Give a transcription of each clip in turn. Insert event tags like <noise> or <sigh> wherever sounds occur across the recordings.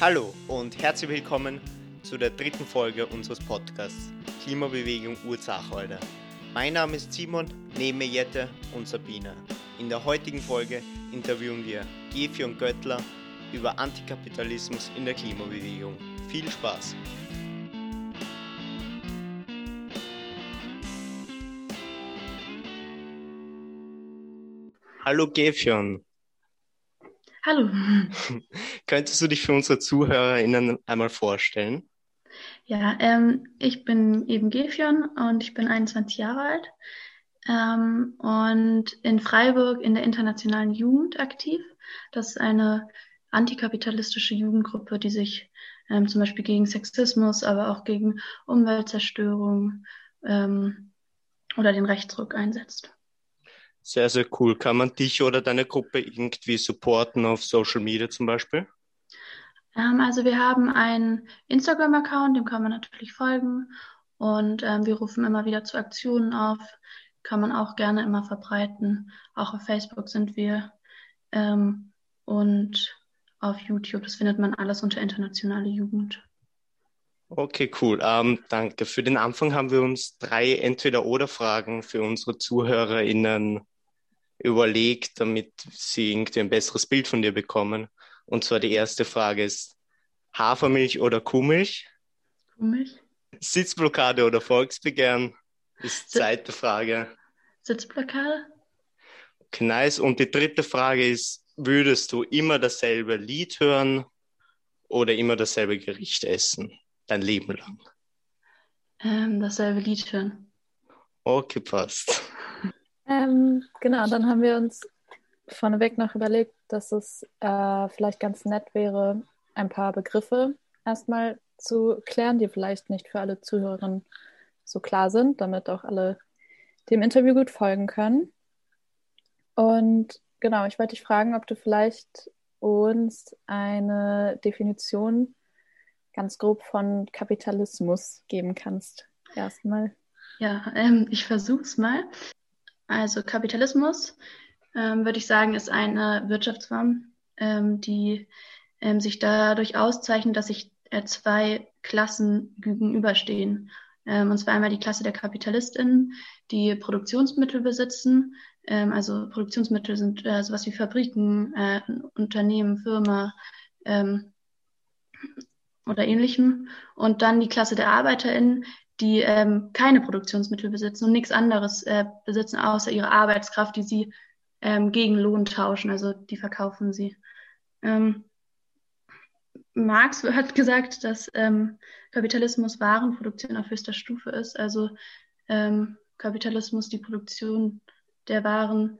Hallo und herzlich willkommen zu der dritten Folge unseres Podcasts Klimabewegung Urzachwalder. Mein Name ist Simon, neben mir Jette und Sabine. In der heutigen Folge interviewen wir Gefi und Göttler über Antikapitalismus in der Klimabewegung. Viel Spaß! Hallo Gefion. Hallo. Könntest du dich für unsere ZuhörerInnen einmal vorstellen? Ja, ähm, ich bin eben Gefion und ich bin 21 Jahre alt ähm, und in Freiburg in der internationalen Jugend aktiv. Das ist eine antikapitalistische Jugendgruppe, die sich ähm, zum Beispiel gegen Sexismus, aber auch gegen Umweltzerstörung ähm, oder den Rechtsruck einsetzt. Sehr, sehr cool. Kann man dich oder deine Gruppe irgendwie supporten auf Social Media zum Beispiel? Ähm, also wir haben einen Instagram-Account, dem kann man natürlich folgen. Und ähm, wir rufen immer wieder zu Aktionen auf. Kann man auch gerne immer verbreiten. Auch auf Facebook sind wir. Ähm, und auf YouTube, das findet man alles unter internationale Jugend. Okay, cool. Ähm, danke. Für den Anfang haben wir uns drei Entweder-Oder-Fragen für unsere ZuhörerInnen überlegt, damit sie irgendwie ein besseres Bild von dir bekommen. Und zwar die erste Frage ist Hafermilch oder Kuhmilch? Kuhmilch. Sitzblockade oder Volksbegehren ist die zweite Frage. Sitzblockade. Okay, nice. Und die dritte Frage ist, würdest du immer dasselbe Lied hören oder immer dasselbe Gericht essen? Dein Leben lang? Ähm, dasselbe Lied hören. Okay, passt. Ähm, genau, dann haben wir uns vorneweg noch überlegt, dass es äh, vielleicht ganz nett wäre, ein paar Begriffe erstmal zu klären, die vielleicht nicht für alle Zuhörerinnen so klar sind, damit auch alle dem Interview gut folgen können. Und genau, ich wollte dich fragen, ob du vielleicht uns eine Definition ganz grob von Kapitalismus geben kannst. Erstmal. Ja, ähm, ich versuche es mal. Also Kapitalismus, ähm, würde ich sagen, ist eine Wirtschaftsform, ähm, die ähm, sich dadurch auszeichnet, dass sich äh, zwei Klassen gegenüberstehen. Ähm, und zwar einmal die Klasse der KapitalistInnen, die Produktionsmittel besitzen. Ähm, also Produktionsmittel sind äh, sowas wie Fabriken, äh, Unternehmen, Firma ähm, oder ähnlichem. Und dann die Klasse der ArbeiterInnen, die ähm, keine Produktionsmittel besitzen und nichts anderes äh, besitzen, außer ihre Arbeitskraft, die sie ähm, gegen Lohn tauschen, also die verkaufen sie. Ähm, Marx <laughs> hat gesagt, dass ähm, Kapitalismus Warenproduktion auf höchster Stufe ist, also ähm, Kapitalismus die Produktion der Waren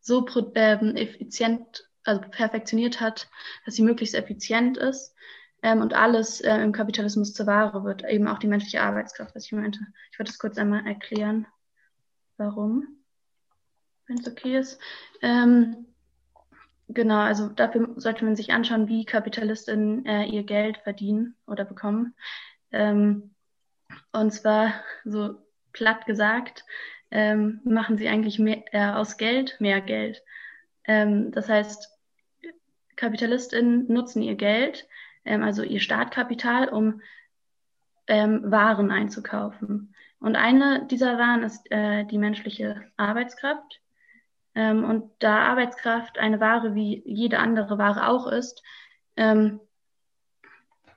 so ähm, effizient, also perfektioniert hat, dass sie möglichst effizient ist ähm, und alles äh, im Kapitalismus zur Ware wird, eben auch die menschliche Arbeitskraft, was ich meinte. Ich wollte es kurz einmal erklären, warum, wenn es okay ist. Ähm, genau, also dafür sollte man sich anschauen, wie Kapitalistinnen äh, ihr Geld verdienen oder bekommen. Ähm, und zwar so platt gesagt, ähm, machen sie eigentlich mehr, äh, aus Geld mehr Geld. Ähm, das heißt, KapitalistInnen nutzen ihr Geld, ähm, also ihr Startkapital, um ähm, Waren einzukaufen. Und eine dieser Waren ist äh, die menschliche Arbeitskraft. Ähm, und da Arbeitskraft eine Ware wie jede andere Ware auch ist, ähm,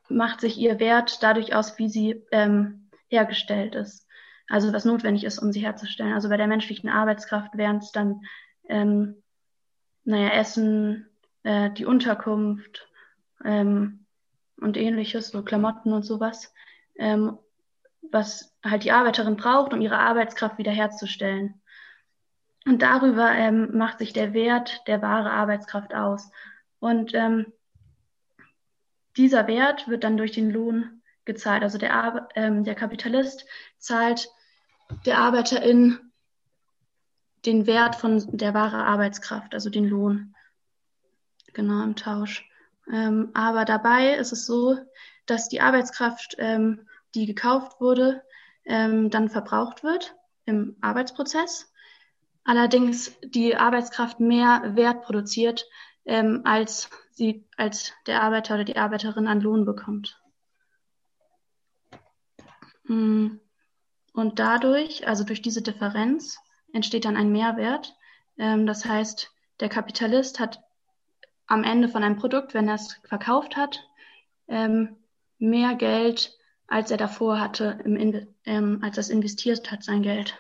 macht sich ihr Wert dadurch aus, wie sie ähm, hergestellt ist. Also was notwendig ist, um sie herzustellen. Also bei der menschlichen Arbeitskraft wären es dann, ähm, naja, Essen, äh, die Unterkunft, ähm, und ähnliches, so Klamotten und sowas, ähm, was halt die Arbeiterin braucht, um ihre Arbeitskraft wiederherzustellen. Und darüber ähm, macht sich der Wert der wahre Arbeitskraft aus. Und ähm, dieser Wert wird dann durch den Lohn gezahlt. Also der, Ar ähm, der Kapitalist zahlt der Arbeiterin den Wert von der wahre Arbeitskraft, also den Lohn. Genau im Tausch. Ähm, aber dabei ist es so, dass die Arbeitskraft, ähm, die gekauft wurde, ähm, dann verbraucht wird im Arbeitsprozess. Allerdings die Arbeitskraft mehr Wert produziert, ähm, als sie als der Arbeiter oder die Arbeiterin an Lohn bekommt. Mm. Und dadurch, also durch diese Differenz, entsteht dann ein Mehrwert. Ähm, das heißt, der Kapitalist hat am Ende von einem Produkt, wenn er es verkauft hat, ähm, mehr Geld, als er davor hatte, ähm, als er es investiert hat, sein Geld.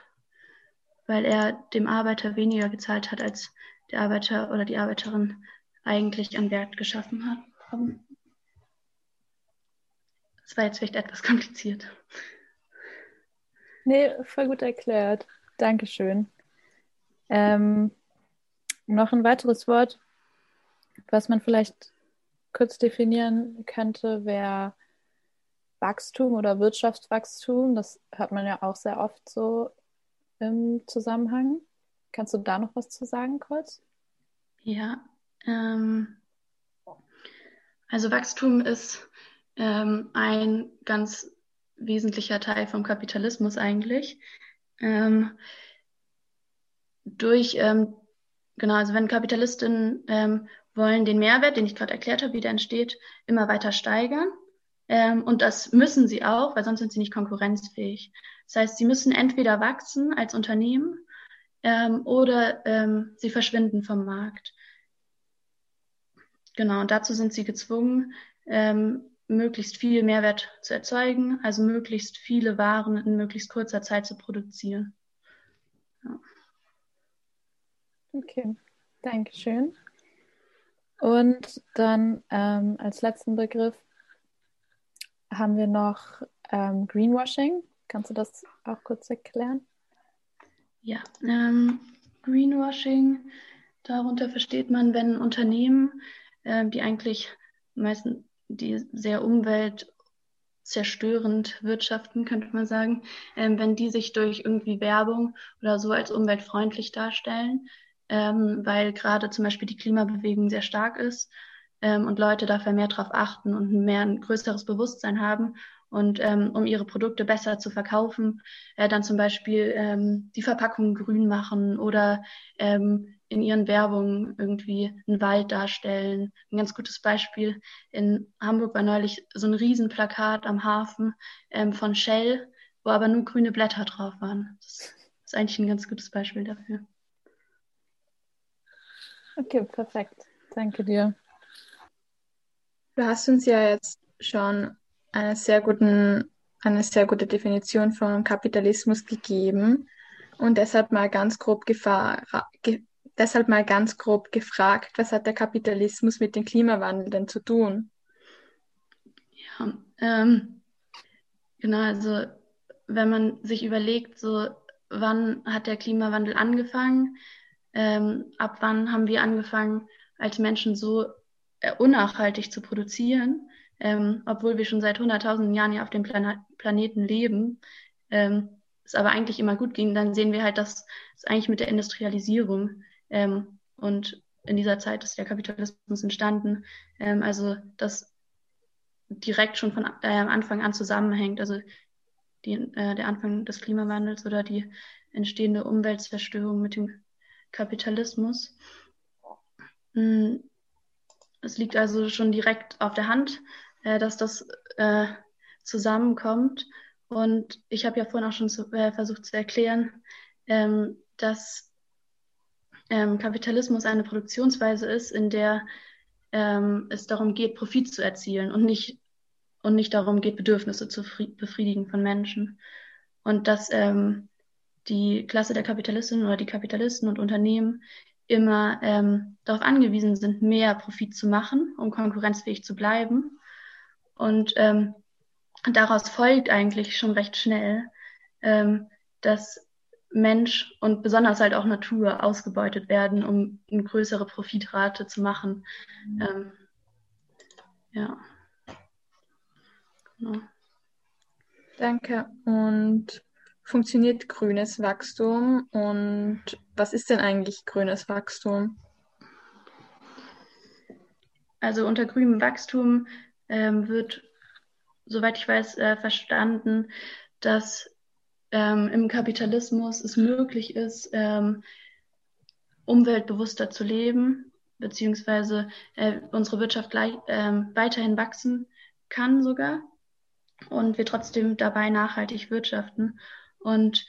Weil er dem Arbeiter weniger gezahlt hat, als der Arbeiter oder die Arbeiterin eigentlich an Wert geschaffen hat. Das war jetzt vielleicht etwas <laughs> kompliziert. Nee, voll gut erklärt. Dankeschön. Ähm, noch ein weiteres Wort, was man vielleicht kurz definieren könnte, wäre Wachstum oder Wirtschaftswachstum. Das hört man ja auch sehr oft so im Zusammenhang. Kannst du da noch was zu sagen kurz? Ja, ähm, also Wachstum ist ähm, ein ganz wesentlicher Teil vom Kapitalismus eigentlich. Ähm, durch, ähm, genau, also wenn Kapitalistinnen ähm, wollen den Mehrwert, den ich gerade erklärt habe, wie der entsteht, immer weiter steigern. Ähm, und das müssen sie auch, weil sonst sind sie nicht konkurrenzfähig. Das heißt, sie müssen entweder wachsen als Unternehmen ähm, oder ähm, sie verschwinden vom Markt. Genau, und dazu sind sie gezwungen, ähm, möglichst viel Mehrwert zu erzeugen, also möglichst viele Waren in möglichst kurzer Zeit zu produzieren. Ja. Okay, Dankeschön. Und dann ähm, als letzten Begriff haben wir noch ähm, Greenwashing. Kannst du das auch kurz erklären? Ja, ähm, Greenwashing, darunter versteht man, wenn Unternehmen, äh, die eigentlich meistens die sehr umweltzerstörend wirtschaften, könnte man sagen, ähm, wenn die sich durch irgendwie Werbung oder so als umweltfreundlich darstellen, ähm, weil gerade zum Beispiel die Klimabewegung sehr stark ist ähm, und Leute dafür mehr darauf achten und mehr ein größeres Bewusstsein haben und ähm, um ihre Produkte besser zu verkaufen, äh, dann zum Beispiel ähm, die Verpackung grün machen oder ähm, in ihren Werbungen irgendwie einen Wald darstellen. Ein ganz gutes Beispiel in Hamburg war neulich so ein Riesenplakat am Hafen ähm, von Shell, wo aber nur grüne Blätter drauf waren. Das ist eigentlich ein ganz gutes Beispiel dafür. Okay, perfekt. Danke dir. Du hast uns ja jetzt schon eine sehr, guten, eine sehr gute Definition von Kapitalismus gegeben und deshalb mal ganz grob gefahr, deshalb mal ganz grob gefragt, was hat der Kapitalismus mit dem Klimawandel denn zu tun? Ja, ähm, genau, also wenn man sich überlegt, so wann hat der Klimawandel angefangen, ähm, ab wann haben wir angefangen, als Menschen so äh, unnachhaltig zu produzieren, ähm, obwohl wir schon seit hunderttausenden Jahren ja auf dem Plan Planeten leben, ähm, es aber eigentlich immer gut ging, dann sehen wir halt, dass es eigentlich mit der Industrialisierung ähm, und in dieser Zeit ist der Kapitalismus entstanden. Ähm, also das direkt schon von äh, Anfang an zusammenhängt. Also die, äh, der Anfang des Klimawandels oder die entstehende Umweltzerstörung mit dem Kapitalismus. Hm, es liegt also schon direkt auf der Hand, äh, dass das äh, zusammenkommt. Und ich habe ja vorhin auch schon äh, versucht zu erklären, ähm, dass ähm, Kapitalismus eine Produktionsweise ist, in der ähm, es darum geht, Profit zu erzielen und nicht, und nicht darum geht, Bedürfnisse zu befriedigen von Menschen. Und dass die Klasse der Kapitalistinnen oder die Kapitalisten und Unternehmen immer ähm, darauf angewiesen sind, mehr Profit zu machen, um konkurrenzfähig zu bleiben. Und ähm, daraus folgt eigentlich schon recht schnell, ähm, dass Mensch und besonders halt auch Natur ausgebeutet werden, um eine größere Profitrate zu machen. Mhm. Ähm, ja. Genau. Danke. Und funktioniert grünes Wachstum und was ist denn eigentlich grünes Wachstum? Also unter grünem Wachstum ähm, wird, soweit ich weiß, äh, verstanden, dass ähm, im Kapitalismus es möglich ist, ähm, umweltbewusster zu leben beziehungsweise äh, unsere Wirtschaft gleich, ähm, weiterhin wachsen kann sogar und wir trotzdem dabei nachhaltig wirtschaften. Und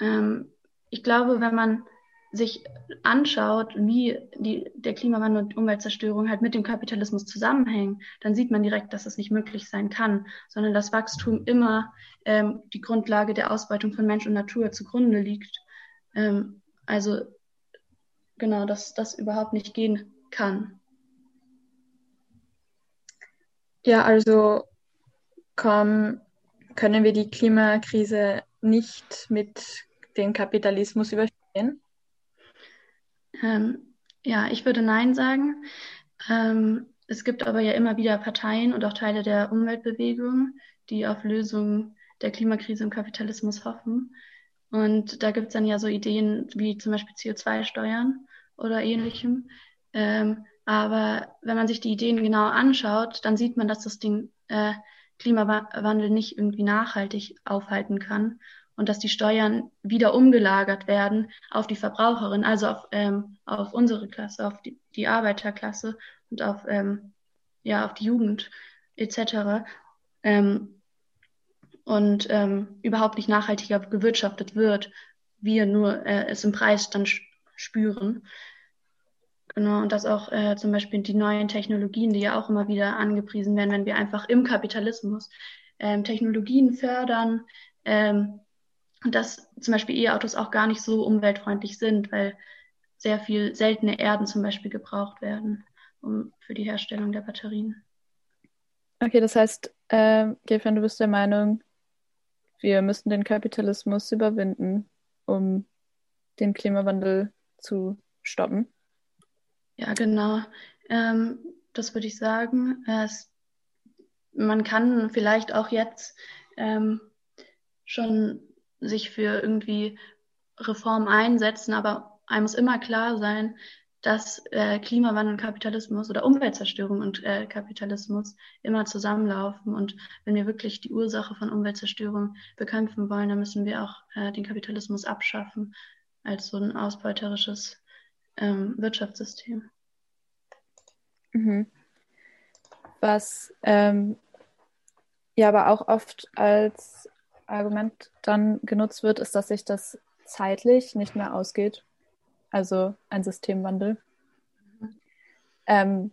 ähm, ich glaube, wenn man sich anschaut, wie die, der Klimawandel und Umweltzerstörung halt mit dem Kapitalismus zusammenhängen, dann sieht man direkt, dass es nicht möglich sein kann, sondern dass Wachstum immer ähm, die Grundlage der Ausbeutung von Mensch und Natur zugrunde liegt. Ähm, also genau, dass das überhaupt nicht gehen kann. Ja, also komm, können wir die Klimakrise nicht mit dem Kapitalismus überstehen? Ähm, ja, ich würde Nein sagen. Ähm, es gibt aber ja immer wieder Parteien und auch Teile der Umweltbewegung, die auf Lösungen der Klimakrise im Kapitalismus hoffen. Und da gibt es dann ja so Ideen wie zum Beispiel CO2-Steuern oder ähnlichem. Ähm, aber wenn man sich die Ideen genau anschaut, dann sieht man, dass das Ding äh, Klimawandel nicht irgendwie nachhaltig aufhalten kann und dass die Steuern wieder umgelagert werden auf die Verbraucherin, also auf, ähm, auf unsere Klasse, auf die, die Arbeiterklasse und auf, ähm, ja, auf die Jugend etc. Ähm, und ähm, überhaupt nicht nachhaltiger gewirtschaftet wird, wir nur äh, es im Preis dann spüren. Genau, und dass auch äh, zum Beispiel die neuen Technologien, die ja auch immer wieder angepriesen werden, wenn wir einfach im Kapitalismus ähm, Technologien fördern, ähm, und dass zum Beispiel E-Autos auch gar nicht so umweltfreundlich sind, weil sehr viel seltene Erden zum Beispiel gebraucht werden um, für die Herstellung der Batterien. Okay, das heißt, äh, Gefan, du bist der Meinung, wir müssen den Kapitalismus überwinden, um den Klimawandel zu stoppen? Ja, genau. Ähm, das würde ich sagen. Es, man kann vielleicht auch jetzt ähm, schon sich für irgendwie Reform einsetzen, aber einem muss immer klar sein, dass äh, Klimawandel und Kapitalismus oder Umweltzerstörung und äh, Kapitalismus immer zusammenlaufen. Und wenn wir wirklich die Ursache von Umweltzerstörung bekämpfen wollen, dann müssen wir auch äh, den Kapitalismus abschaffen als so ein ausbeuterisches ähm, Wirtschaftssystem. Mhm. Was ähm, ja aber auch oft als Argument dann genutzt wird, ist, dass sich das zeitlich nicht mehr ausgeht. Also ein Systemwandel. Ähm,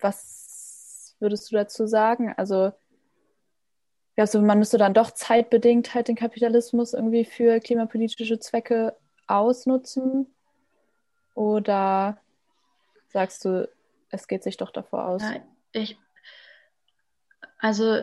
was würdest du dazu sagen? Also, also man müsste dann doch zeitbedingt halt den Kapitalismus irgendwie für klimapolitische Zwecke ausnutzen? Oder sagst du, es geht sich doch davor aus? Ja, ich, also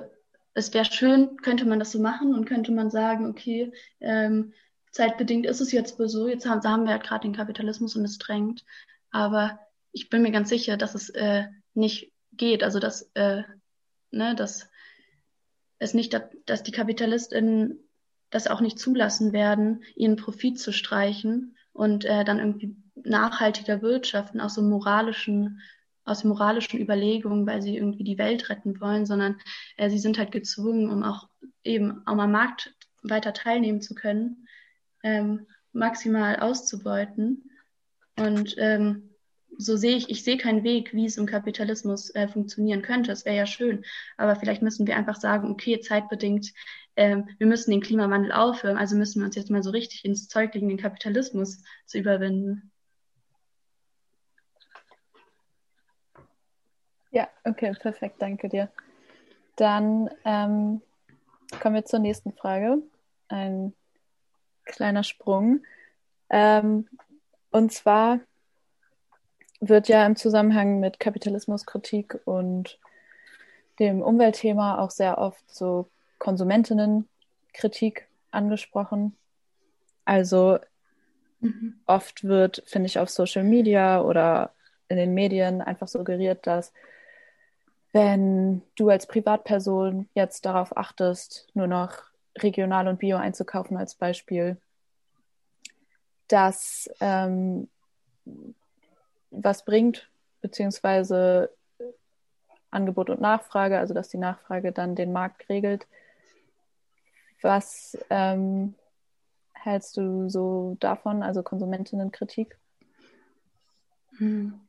es wäre schön, könnte man das so machen und könnte man sagen, okay, ähm, zeitbedingt ist es jetzt so, jetzt haben, haben wir ja gerade den Kapitalismus und es drängt. Aber ich bin mir ganz sicher, dass es äh, nicht geht. Also dass, äh, ne, dass es nicht, dass die KapitalistInnen das auch nicht zulassen werden, ihren Profit zu streichen und äh, dann irgendwie nachhaltiger wirtschaften, aus so moralischen aus moralischen Überlegungen, weil sie irgendwie die Welt retten wollen, sondern äh, sie sind halt gezwungen, um auch eben auch am Markt weiter teilnehmen zu können, ähm, maximal auszubeuten. Und ähm, so sehe ich, ich sehe keinen Weg, wie es im Kapitalismus äh, funktionieren könnte. Es wäre ja schön. Aber vielleicht müssen wir einfach sagen, okay, zeitbedingt, ähm, wir müssen den Klimawandel aufhören. Also müssen wir uns jetzt mal so richtig ins Zeug legen, den Kapitalismus zu überwinden. Ja, okay, perfekt, danke dir. Dann ähm, kommen wir zur nächsten Frage. Ein kleiner Sprung. Ähm, und zwar wird ja im Zusammenhang mit Kapitalismuskritik und dem Umweltthema auch sehr oft so Konsumentinnenkritik angesprochen. Also mhm. oft wird, finde ich, auf Social Media oder in den Medien einfach suggeriert, dass wenn du als Privatperson jetzt darauf achtest, nur noch regional und bio einzukaufen als Beispiel, dass ähm, was bringt, beziehungsweise Angebot und Nachfrage, also dass die Nachfrage dann den Markt regelt. Was ähm, hältst du so davon, also Konsumentinnenkritik? Hm.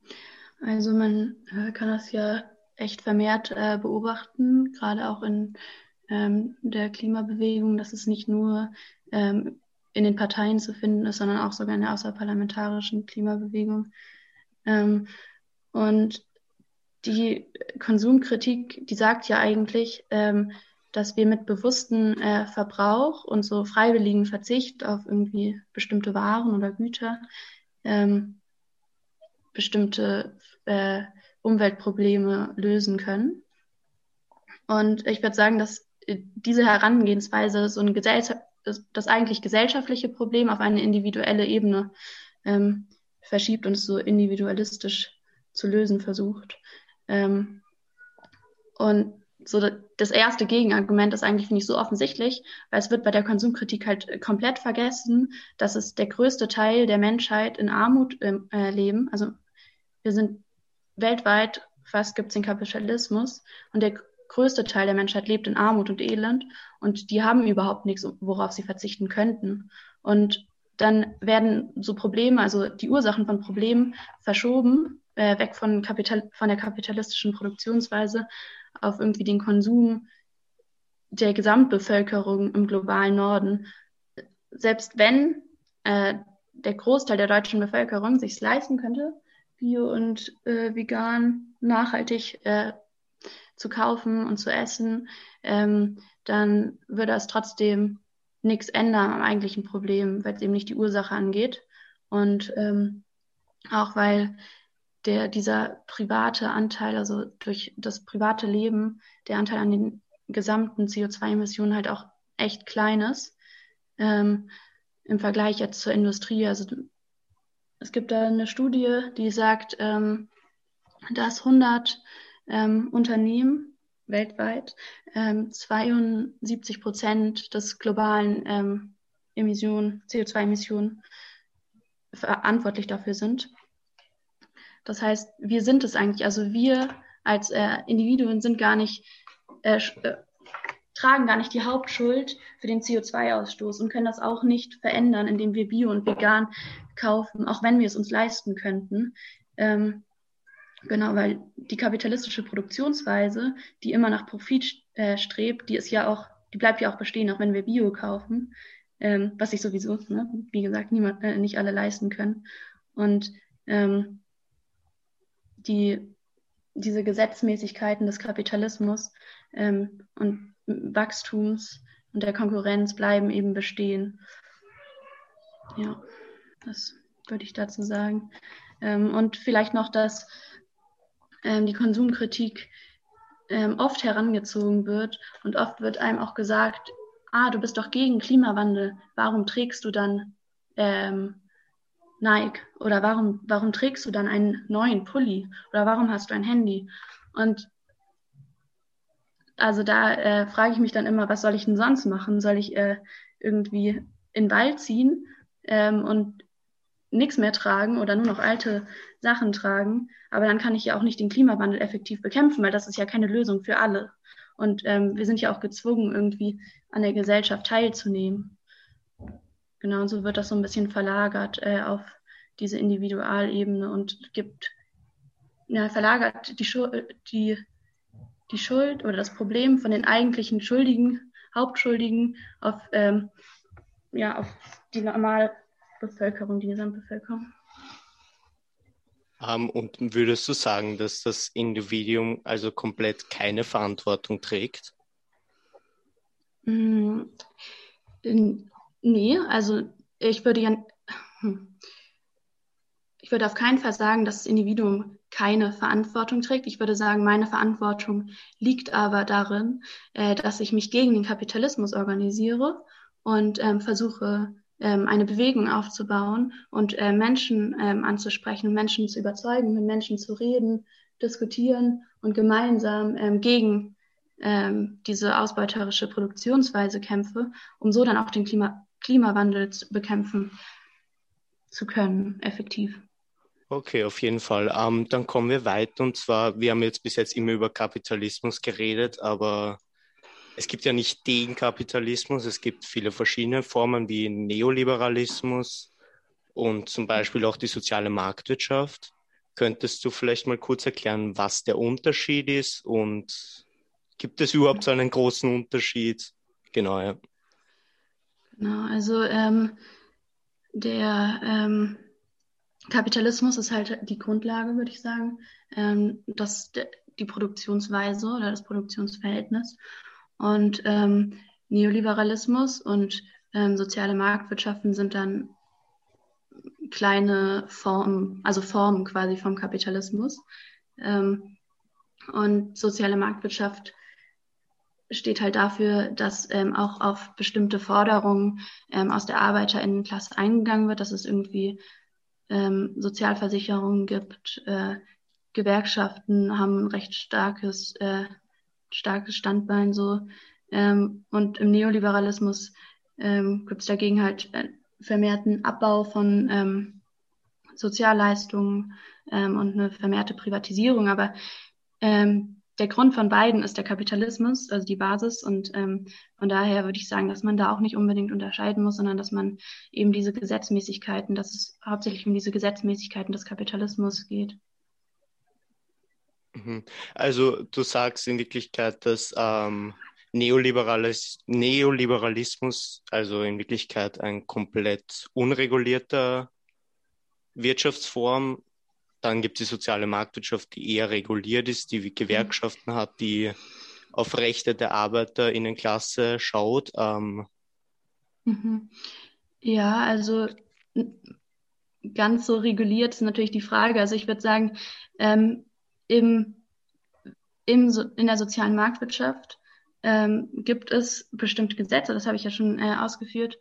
Also man äh, kann das ja echt vermehrt äh, beobachten, gerade auch in ähm, der Klimabewegung, dass es nicht nur ähm, in den Parteien zu finden ist, sondern auch sogar in der außerparlamentarischen Klimabewegung. Ähm, und die Konsumkritik, die sagt ja eigentlich, ähm, dass wir mit bewussten äh, Verbrauch und so freiwilligen Verzicht auf irgendwie bestimmte Waren oder Güter ähm, bestimmte äh, Umweltprobleme lösen können. Und ich würde sagen, dass diese Herangehensweise so ein Gesellschaft, das, eigentlich gesellschaftliche Problem auf eine individuelle Ebene ähm, verschiebt und es so individualistisch zu lösen versucht. Ähm, und so das erste Gegenargument ist eigentlich, finde ich, so offensichtlich, weil es wird bei der Konsumkritik halt komplett vergessen, dass es der größte Teil der Menschheit in Armut äh, leben. Also wir sind weltweit, fast gibt es den Kapitalismus und der größte Teil der Menschheit lebt in Armut und Elend und die haben überhaupt nichts, worauf sie verzichten könnten. Und dann werden so Probleme, also die Ursachen von Problemen verschoben, äh, weg von, Kapital von der kapitalistischen Produktionsweise auf irgendwie den Konsum der Gesamtbevölkerung im globalen Norden. Selbst wenn äh, der Großteil der deutschen Bevölkerung sich leisten könnte, bio und äh, vegan nachhaltig äh, zu kaufen und zu essen, ähm, dann würde es trotzdem nichts ändern am eigentlichen Problem, weil es eben nicht die Ursache angeht. Und ähm, auch weil der, dieser private Anteil, also durch das private Leben, der Anteil an den gesamten CO2-Emissionen halt auch echt klein ist. Ähm, Im Vergleich jetzt zur Industrie. Also es gibt da eine Studie, die sagt, ähm, dass 100 ähm, Unternehmen weltweit ähm, 72 Prozent des globalen ähm, Emissionen, CO2-Emissionen verantwortlich dafür sind. Das heißt, wir sind es eigentlich. Also wir als äh, Individuen sind gar nicht, äh, äh, tragen gar nicht die Hauptschuld für den CO2-Ausstoß und können das auch nicht verändern, indem wir Bio und Vegan kaufen, auch wenn wir es uns leisten könnten. Ähm, genau, weil die kapitalistische Produktionsweise, die immer nach Profit äh, strebt, die ist ja auch, die bleibt ja auch bestehen, auch wenn wir Bio kaufen, ähm, was sich sowieso, ne, wie gesagt, niemand, äh, nicht alle leisten können. Und ähm, die, diese Gesetzmäßigkeiten des Kapitalismus ähm, und Wachstums und der Konkurrenz bleiben eben bestehen. Ja, das würde ich dazu sagen. Ähm, und vielleicht noch, dass ähm, die Konsumkritik ähm, oft herangezogen wird und oft wird einem auch gesagt, ah, du bist doch gegen Klimawandel, warum trägst du dann ähm, Nike? Oder warum, warum trägst du dann einen neuen Pulli? Oder warum hast du ein Handy? Und also da äh, frage ich mich dann immer, was soll ich denn sonst machen? Soll ich äh, irgendwie in den Wald ziehen ähm, und nichts mehr tragen oder nur noch alte Sachen tragen? Aber dann kann ich ja auch nicht den Klimawandel effektiv bekämpfen, weil das ist ja keine Lösung für alle. Und ähm, wir sind ja auch gezwungen, irgendwie an der Gesellschaft teilzunehmen. Genau, und so wird das so ein bisschen verlagert äh, auf diese Individualebene und gibt, ja, verlagert die, Schuld, die, die Schuld oder das Problem von den eigentlichen Schuldigen, Hauptschuldigen auf, ähm, ja, auf die Normalbevölkerung, die Gesamtbevölkerung. Um, ähm, und würdest du sagen, dass das Individuum also komplett keine Verantwortung trägt? Mm, nee, also ich würde ja, hm, ich würde auf keinen Fall sagen, dass das Individuum keine Verantwortung trägt. Ich würde sagen, meine Verantwortung liegt aber darin, äh, dass ich mich gegen den Kapitalismus organisiere und ähm, versuche, ähm, eine Bewegung aufzubauen und äh, Menschen ähm, anzusprechen, Menschen zu überzeugen, mit Menschen zu reden, diskutieren und gemeinsam ähm, gegen ähm, diese ausbeuterische Produktionsweise kämpfe, um so dann auch den Klima Klimawandel zu bekämpfen zu können, effektiv. Okay, auf jeden Fall. Ähm, dann kommen wir weiter. Und zwar, wir haben jetzt bis jetzt immer über Kapitalismus geredet, aber es gibt ja nicht den Kapitalismus. Es gibt viele verschiedene Formen wie Neoliberalismus und zum Beispiel auch die soziale Marktwirtschaft. Könntest du vielleicht mal kurz erklären, was der Unterschied ist und gibt es überhaupt so einen großen Unterschied? Genau, ja. Genau, also ähm, der ähm, Kapitalismus ist halt die Grundlage, würde ich sagen, ähm, dass die Produktionsweise oder das Produktionsverhältnis und ähm, Neoliberalismus und ähm, soziale Marktwirtschaften sind dann kleine Formen, also Formen quasi vom Kapitalismus. Ähm, und soziale Marktwirtschaft steht halt dafür, dass ähm, auch auf bestimmte Forderungen ähm, aus der Arbeiterinnenklasse eingegangen wird, dass es irgendwie ähm, Sozialversicherungen gibt, äh, Gewerkschaften haben ein recht starkes, äh, starkes Standbein so. Ähm, und im Neoliberalismus ähm, gibt es dagegen halt äh, vermehrten Abbau von ähm, Sozialleistungen ähm, und eine vermehrte Privatisierung. Aber ähm, der Grund von beiden ist der Kapitalismus, also die Basis. Und ähm, von daher würde ich sagen, dass man da auch nicht unbedingt unterscheiden muss, sondern dass man eben diese Gesetzmäßigkeiten, dass es hauptsächlich um diese Gesetzmäßigkeiten des Kapitalismus geht. Mhm. Also du sagst in Wirklichkeit, dass ähm, Neoliberales, Neoliberalismus, also in Wirklichkeit ein komplett unregulierter Wirtschaftsform. Dann gibt es die soziale Marktwirtschaft, die eher reguliert ist, die Gewerkschaften hat, die auf Rechte der Arbeiterinnenklasse schaut. Ähm. Mhm. Ja, also ganz so reguliert ist natürlich die Frage. Also ich würde sagen, ähm, im, im, in der sozialen Marktwirtschaft ähm, gibt es bestimmte Gesetze, das habe ich ja schon äh, ausgeführt,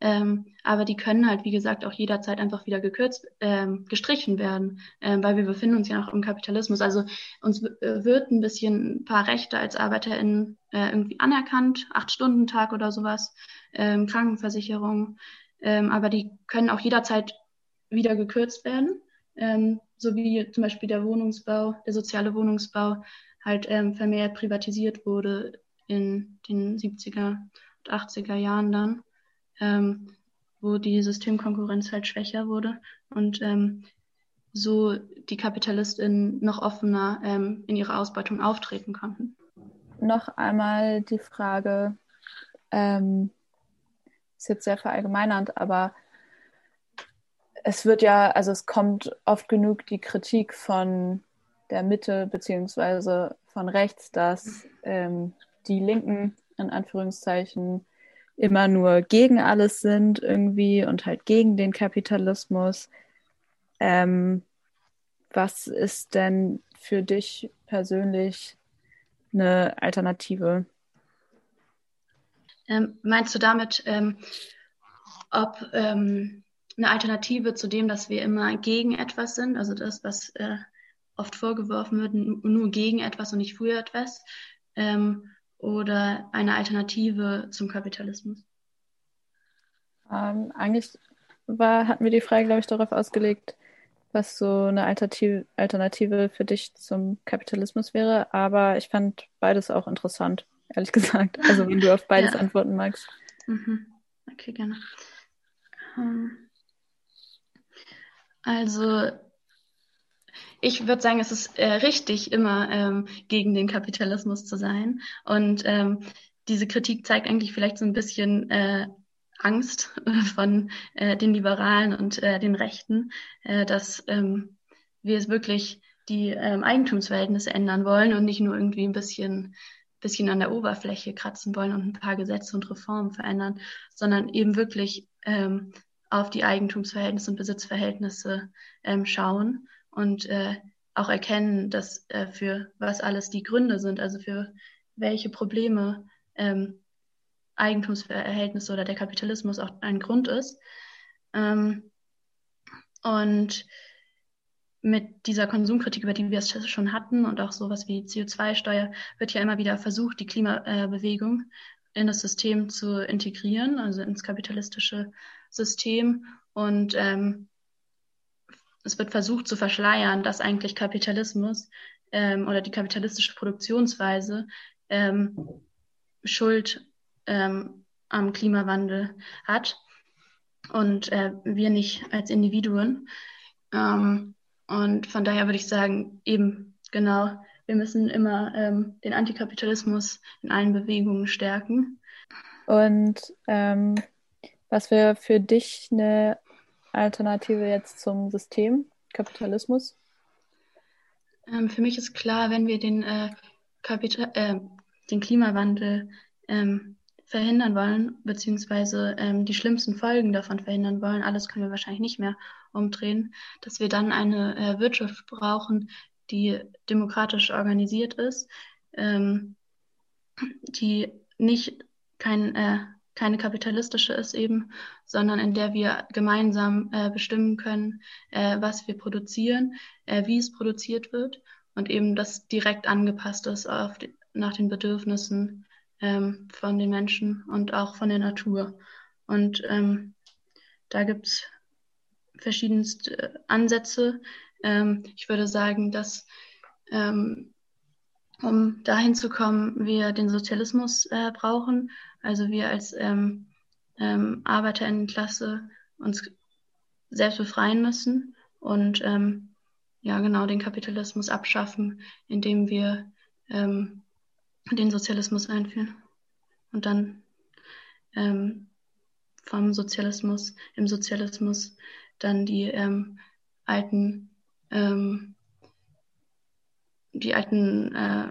ähm, aber die können halt, wie gesagt, auch jederzeit einfach wieder gekürzt, ähm, gestrichen werden, ähm, weil wir befinden uns ja noch im Kapitalismus. Also uns äh, wird ein bisschen ein paar Rechte als ArbeiterInnen äh, irgendwie anerkannt, acht Stunden Tag oder sowas, ähm, Krankenversicherung, ähm, aber die können auch jederzeit wieder gekürzt werden, ähm, so wie zum Beispiel der Wohnungsbau, der soziale Wohnungsbau halt ähm, vermehrt privatisiert wurde in den 70er und 80er Jahren dann, ähm, wo die Systemkonkurrenz halt schwächer wurde und ähm, so die KapitalistInnen noch offener ähm, in ihrer Ausbeutung auftreten konnten. Noch einmal die Frage, ähm, ist jetzt sehr verallgemeinernd, aber es wird ja, also es kommt oft genug die Kritik von der Mitte beziehungsweise von rechts, dass ähm, die Linken in Anführungszeichen immer nur gegen alles sind irgendwie und halt gegen den Kapitalismus. Ähm, was ist denn für dich persönlich eine Alternative? Ähm, meinst du damit, ähm, ob ähm, eine Alternative zu dem, dass wir immer gegen etwas sind, also das, was äh, oft vorgeworfen wird, nur gegen etwas und nicht für etwas, ähm, oder eine Alternative zum Kapitalismus? Ähm, eigentlich war, hatten wir die Frage, glaube ich, darauf ausgelegt, was so eine Alternative, Alternative für dich zum Kapitalismus wäre. Aber ich fand beides auch interessant, ehrlich <laughs> gesagt. Also wenn du auf beides ja. antworten magst. Mhm. Okay, gerne. Ähm, also ich würde sagen, es ist äh, richtig, immer ähm, gegen den Kapitalismus zu sein. Und ähm, diese Kritik zeigt eigentlich vielleicht so ein bisschen äh, Angst <laughs> von äh, den Liberalen und äh, den Rechten, äh, dass ähm, wir es wirklich die ähm, Eigentumsverhältnisse ändern wollen und nicht nur irgendwie ein bisschen, bisschen an der Oberfläche kratzen wollen und ein paar Gesetze und Reformen verändern, sondern eben wirklich ähm, auf die Eigentumsverhältnisse und Besitzverhältnisse ähm, schauen und äh, auch erkennen, dass äh, für was alles die Gründe sind, also für welche Probleme ähm, Eigentumsverhältnisse oder der Kapitalismus auch ein Grund ist. Ähm, und mit dieser Konsumkritik, über die wir es schon hatten und auch sowas wie CO2-Steuer, wird ja immer wieder versucht, die Klimabewegung in das System zu integrieren, also ins kapitalistische System. Und ähm, es wird versucht zu verschleiern, dass eigentlich Kapitalismus ähm, oder die kapitalistische Produktionsweise ähm, Schuld ähm, am Klimawandel hat und äh, wir nicht als Individuen. Ähm, Und von daher würde ich sagen, eben genau, wir müssen immer ähm, den Antikapitalismus in allen Bewegungen stärken. Und ähm, was wäre für dich eine Alternative jetzt zum System Kapitalismus? Ähm, für mich ist klar, wenn wir den, äh, Kapital äh, den Klimawandel ähm, verhindern wollen, beziehungsweise ähm, die schlimmsten Folgen davon verhindern wollen, alles können wir wahrscheinlich nicht mehr umdrehen, dass wir dann eine äh, Wirtschaft brauchen, die demokratisch organisiert ist, ähm, die nicht kein, äh, keine kapitalistische ist eben, sondern in der wir gemeinsam äh, bestimmen können, äh, was wir produzieren, äh, wie es produziert wird und eben das direkt angepasst ist auf die, nach den Bedürfnissen ähm, von den Menschen und auch von der Natur. Und ähm, da gibt es verschiedenste Ansätze. Ähm, ich würde sagen, dass ähm, um dahin zu kommen, wir den Sozialismus äh, brauchen. Also wir als ähm, ähm, Arbeiterinnenklasse uns selbst befreien müssen und ähm, ja genau den Kapitalismus abschaffen, indem wir ähm, den Sozialismus einführen und dann ähm, vom Sozialismus, im Sozialismus dann die ähm, alten, ähm, die alten äh,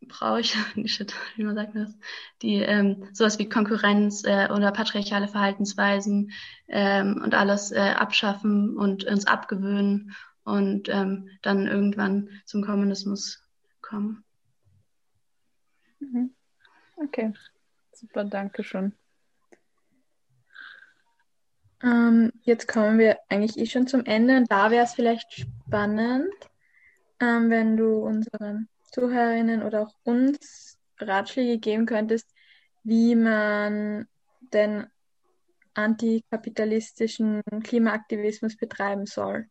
Gebräuche, <laughs> wie man sagt das, die ähm, sowas wie Konkurrenz äh, oder patriarchale Verhaltensweisen ähm, und alles äh, abschaffen und uns abgewöhnen und ähm, dann irgendwann zum Kommunismus kommen. Mhm. Okay, super, danke schön. Ähm, jetzt kommen wir eigentlich eh schon zum Ende und da wäre es vielleicht spannend, ähm, wenn du unseren Zuhörerinnen oder auch uns Ratschläge geben könntest, wie man den antikapitalistischen Klimaaktivismus betreiben soll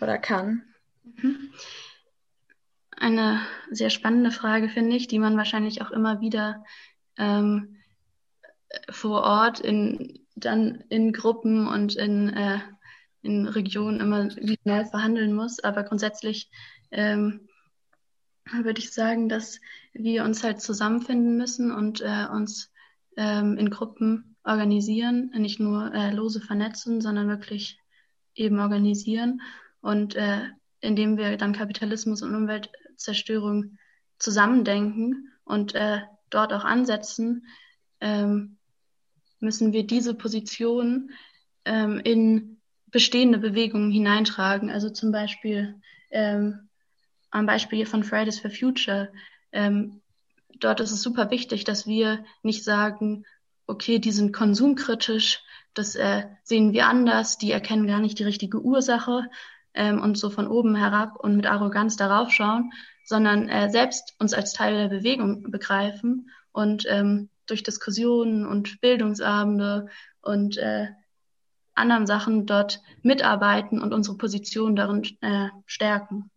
oder kann. Mhm eine sehr spannende Frage, finde ich, die man wahrscheinlich auch immer wieder ähm, vor Ort in, dann in Gruppen und in, äh, in Regionen immer wieder neu verhandeln muss. Aber grundsätzlich ähm, würde ich sagen, dass wir uns halt zusammenfinden müssen und äh, uns ähm, in Gruppen organisieren, nicht nur äh, lose vernetzen, sondern wirklich eben organisieren und äh, indem wir dann Kapitalismus und Umwelt Zerstörung zusammendenken und äh, dort auch ansetzen, ähm, müssen wir diese Position ähm, in bestehende Bewegungen hineintragen. Also zum Beispiel ähm, am Beispiel von Fridays for Future. Ähm, dort ist es super wichtig, dass wir nicht sagen, okay, die sind konsumkritisch, das äh, sehen wir anders, die erkennen gar nicht die richtige Ursache, ähm, und so von oben herab und mit Arroganz darauf schauen, sondern äh, selbst uns als Teil der Bewegung begreifen und ähm, durch Diskussionen und Bildungsabende und äh, anderen Sachen dort mitarbeiten und unsere Position darin äh, stärken.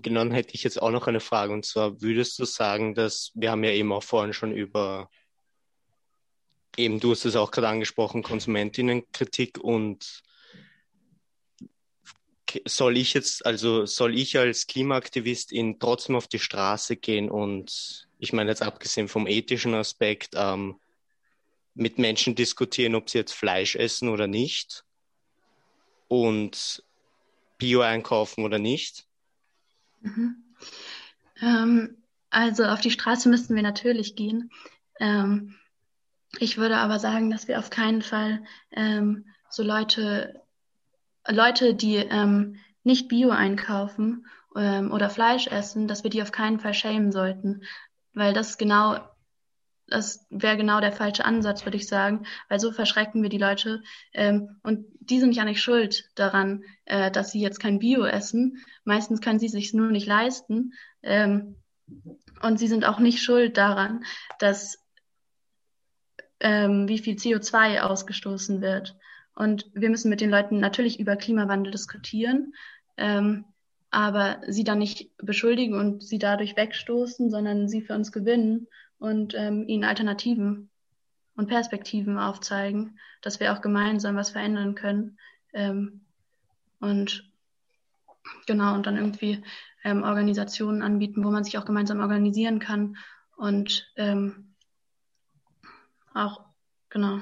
Genau, dann hätte ich jetzt auch noch eine Frage und zwar würdest du sagen, dass wir haben ja eben auch vorhin schon über eben du hast es auch gerade angesprochen Konsumentinnenkritik und soll ich jetzt, also soll ich als Klimaaktivistin trotzdem auf die Straße gehen und ich meine jetzt abgesehen vom ethischen Aspekt, ähm, mit Menschen diskutieren, ob sie jetzt Fleisch essen oder nicht und Bio einkaufen oder nicht? Mhm. Ähm, also auf die Straße müssten wir natürlich gehen. Ähm, ich würde aber sagen, dass wir auf keinen Fall ähm, so Leute Leute, die ähm, nicht Bio einkaufen ähm, oder Fleisch essen, dass wir die auf keinen Fall schämen sollten, weil das genau, das wäre genau der falsche Ansatz, würde ich sagen, weil so verschrecken wir die Leute ähm, und die sind ja nicht schuld daran, äh, dass sie jetzt kein Bio essen. Meistens können sie sich nur nicht leisten ähm, und sie sind auch nicht schuld daran, dass ähm, wie viel CO2 ausgestoßen wird. Und wir müssen mit den Leuten natürlich über Klimawandel diskutieren, ähm, aber sie dann nicht beschuldigen und sie dadurch wegstoßen, sondern sie für uns gewinnen und ähm, ihnen Alternativen und Perspektiven aufzeigen, dass wir auch gemeinsam was verändern können, Ähm, und genau, und dann irgendwie ähm, Organisationen anbieten, wo man sich auch gemeinsam organisieren kann und ähm, auch, genau.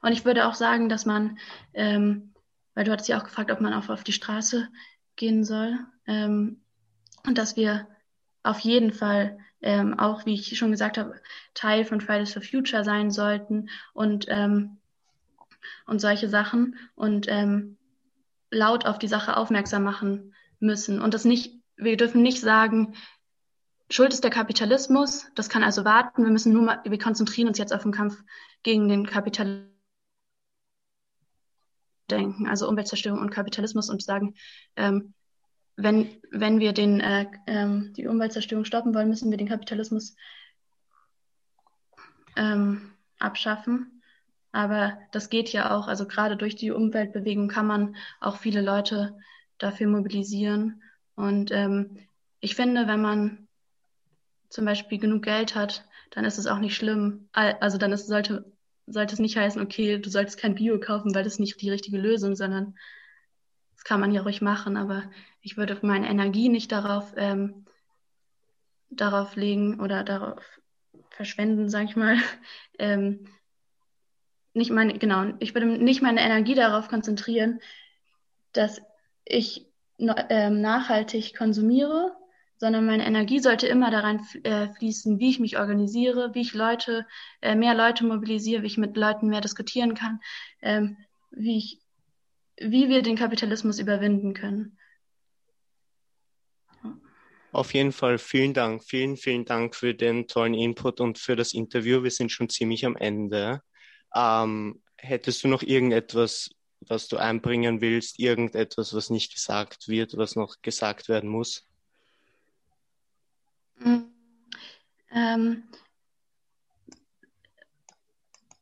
Und ich würde auch sagen, dass man, ähm, weil du hattest ja auch gefragt, ob man auch auf die Straße gehen soll, ähm, und dass wir auf jeden Fall ähm, auch, wie ich schon gesagt habe, Teil von Fridays for Future sein sollten und, ähm, und solche Sachen und ähm, laut auf die Sache aufmerksam machen müssen. Und das nicht, wir dürfen nicht sagen, Schuld ist der Kapitalismus, das kann also warten, wir müssen nur mal, wir konzentrieren uns jetzt auf den Kampf gegen den Kapitalismus denken, also Umweltzerstörung und Kapitalismus und sagen, ähm, wenn, wenn wir den, äh, ähm, die Umweltzerstörung stoppen wollen, müssen wir den Kapitalismus ähm, abschaffen. Aber das geht ja auch, also gerade durch die Umweltbewegung kann man auch viele Leute dafür mobilisieren. Und ähm, ich finde, wenn man zum Beispiel genug Geld hat, dann ist es auch nicht schlimm. Also dann ist, sollte, sollte es nicht heißen, okay, du solltest kein Bio kaufen, weil das nicht die richtige Lösung, sondern das kann man ja ruhig machen. Aber ich würde meine Energie nicht darauf, ähm, darauf legen oder darauf verschwenden, sag ich mal. <laughs> Ähm, nicht meine, genau, ich würde nicht meine Energie darauf konzentrieren, dass ich ähm, nachhaltig konsumiere, sondern meine Energie sollte immer daran äh, fließen, wie ich mich organisiere, wie ich Leute, äh, mehr Leute mobilisiere, wie ich mit Leuten mehr diskutieren kann, ähm, wie ich, wie wir den Kapitalismus überwinden können. Auf jeden Fall vielen Dank, vielen, vielen Dank für den tollen Input und für das Interview. Wir sind schon ziemlich am Ende. Ähm, hättest du noch irgendetwas, was du einbringen willst, irgendetwas, was nicht gesagt wird, was noch gesagt werden muss? Ähm,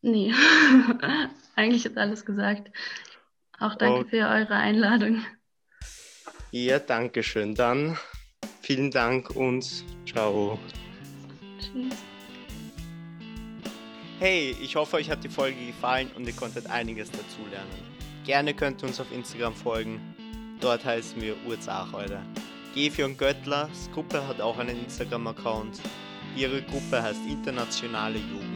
nee, <laughs> eigentlich ist alles gesagt. Auch danke okay. für eure Einladung. Ja, danke schön. Dann Vielen Dank und ciao. Tschüss. Hey, ich hoffe, euch hat die Folge gefallen und ihr konntet einiges dazulernen. Gerne könnt ihr uns auf Instagram folgen. Dort heißen wir Urzachheuler. Gefi und Göttlers Gruppe hat auch einen Instagram-Account. Ihre Gruppe heißt Internationale Jugend.